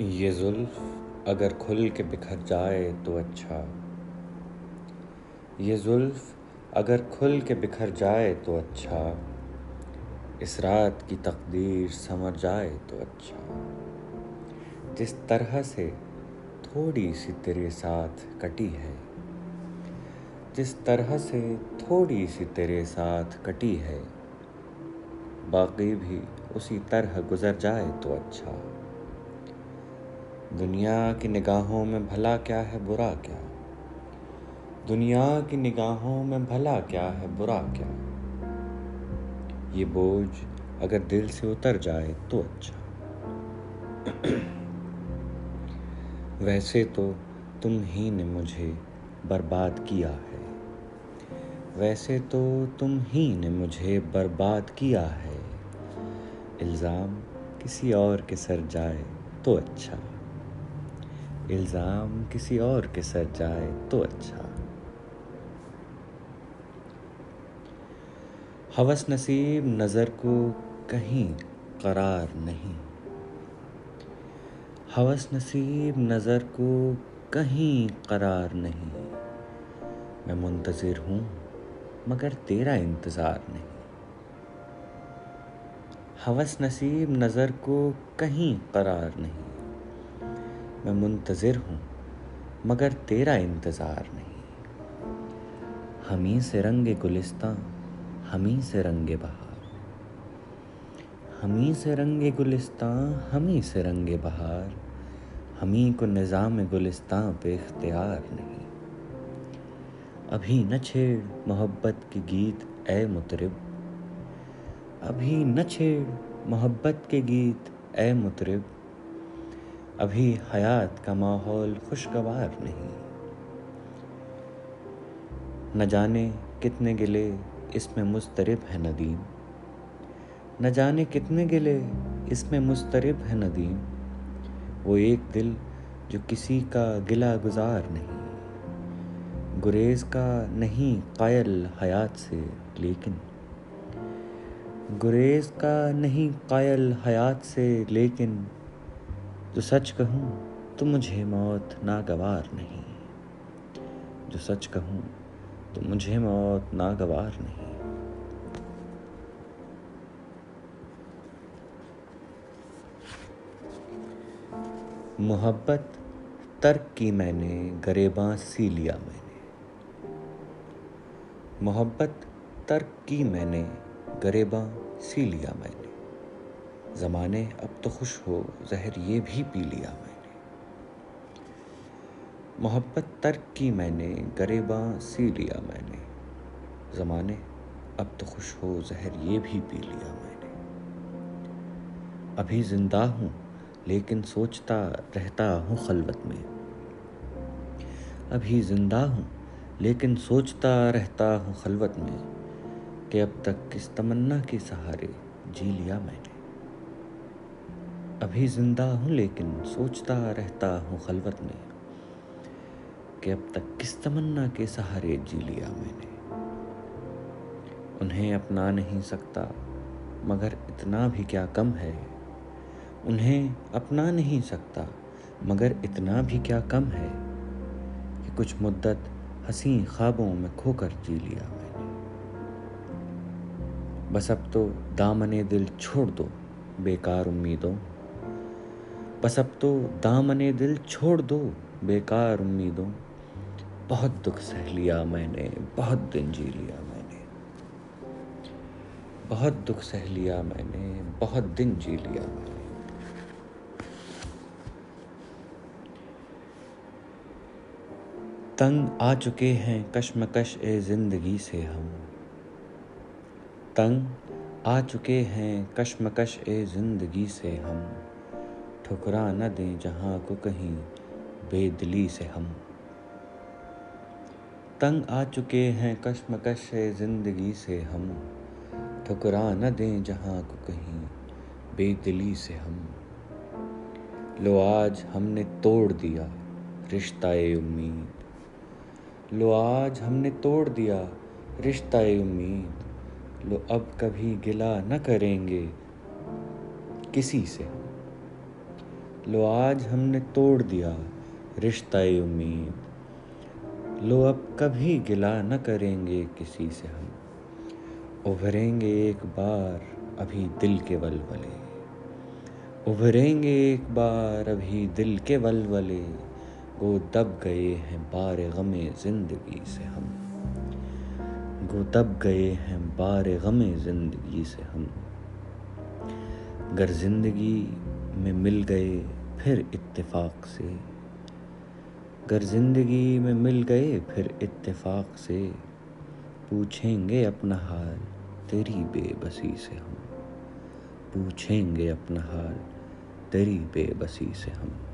ये जुल्फ अगर खुल के बिखर जाए तो अच्छा। ये जुल्फ अगर खुल के बिखर जाए तो अच्छा। इस रात की तकदीर समर जाए तो अच्छा। जिस तरह से थोड़ी सी तेरे साथ कटी है, जिस तरह से थोड़ी सी तेरे साथ कटी है, बाकी भी उसी तरह गुजर जाए तो अच्छा। दुनिया की निगाहों में भला क्या है, बुरा क्या? दुनिया की निगाहों में भला क्या है, बुरा क्या? ये बोझ अगर दिल से उतर जाए तो अच्छा। वैसे तो तुम ही ने मुझे बर्बाद किया है। वैसे तो तुम ही ने मुझे बर्बाद किया है। इल्ज़ाम किसी और के सर जाए तो अच्छा। इल्ज़ाम किसी और के सर जाए तो अच्छा। हवस नसीब नज़र को कहीं करार नहीं। हवस नसीब नज़र को कहीं करार नहीं। मैं मुंतज़िर हूँ, मगर तेरा इंतज़ार नहीं। हवस नसीब नज़र को कहीं करार नहीं। मैं मुंतज़िर हूँ, मगर तेरा इंतज़ार नहीं। हमी से रंगे गुलिस्तां, हमी से रंगे बहार। हमी से रंगे गुलिस्तां, हमी से रंगे बहार। हमी को निज़ाम गुलिस्तां पे इख्तियार नहीं। अभी न छेड़ मोहब्बत के गीत ए मुतरब। अभी न छेड़ मोहब्बत के गीत ए मुतरब। अभी हयात का माहौल खुशगवार नहीं। न जाने कितने गिले इसमें मुस्तरब है नदीम। न जाने कितने गिले इसमें मुस्तरब है नदीम। वो एक दिल जो किसी का गिला गुजार नहीं। गुरेज का नहीं कायल हयात से, लेकिन गुरेज का नहीं कायल हयात से, लेकिन जो सच कहूँ तो मुझे मौत नागवार नहीं। जो सच कहूँ तो मुझे मौत नागवार नहीं। मोहब्बत, तर्क की मैंने, गरेबां सी लिया मैंने। मोहब्बत, तर्क की मैंने, गरेबां सी लिया मैंने। ज़माने, अब तो खुश हो, जहर ये भी पी लिया मैंने। मोहब्बत तर्क की मैंने, गरेबा सी लिया मैंने। ज़माने, अब तो खुश हो, जहर ये भी पी लिया मैंने। अभी ज़िंदा हूँ, लेकिन सोचता रहता हूँ खलवत में। अभी ज़िंदा हूँ, लेकिन सोचता रहता हूँ खलवत में, कि अब तक किस तमन्ना के सहारे जी लिया मैंने। अभी ज़िंदा हूँ, लेकिन सोचता रहता हूँ खलवत में कि अब तक किस तमन्ना के सहारे जी लिया मैंने। उन्हें अपना नहीं सकता, मगर इतना भी क्या कम है? उन्हें अपना नहीं सकता, मगर इतना भी क्या कम है कि कुछ मुद्दत हँसी ख्वाबों में खोकर जी लिया मैंने। बस अब तो दामने दिल छोड़ दो, बेकार उम्मीदों। बस अब तो दामने दिल छोड़ दो, बेकार उम्मीदों। बहुत दुख सह लिया मैंने, बहुत दिन जी लिया मैंने। बहुत दुख सह लिया मैंने, बहुत दिन जी लिया मैंने। तंग आ चुके हैं कश्मकश ए ज़िंदगी से हम। तंग आ चुके हैं कश्मकश ए ज़िंदगी से हम। ठुकरा न दें जहाँ को कहीं बेदली से हम। तंग आ चुके हैं कश्मकश ज़िंदगी से हम। ठुकरा न दें जहाँ को कहीं बेदली से हम। लो आज हमने तोड़ दिया रिश्ता उम्मीद। लो आज हमने तोड़ दिया रिश्ता उम्मीद। लो अब कभी गिला न करेंगे किसी से। लो आज हमने तोड़ दिया रिश्ता उम्मीद। लो अब कभी गिला न करेंगे किसी से हम। उभरेंगे एक बार अभी दिल के वलवले। उभरेंगे एक बार अभी दिल के वलवले। गो दब गए हैं बार गमे ज़िंदगी से हम। गो दब गए हैं बार गमे ज़िंदगी से हम। गर ज़िंदगी में मिल गए फिर इत्तेफाक से। गर ज़िंदगी में मिल गए, फिर इत्तेफाक से। पूछेंगे अपना हाल, तेरी बेबसी से हम। पूछेंगे अपना हाल, तेरी बेबसी से हम।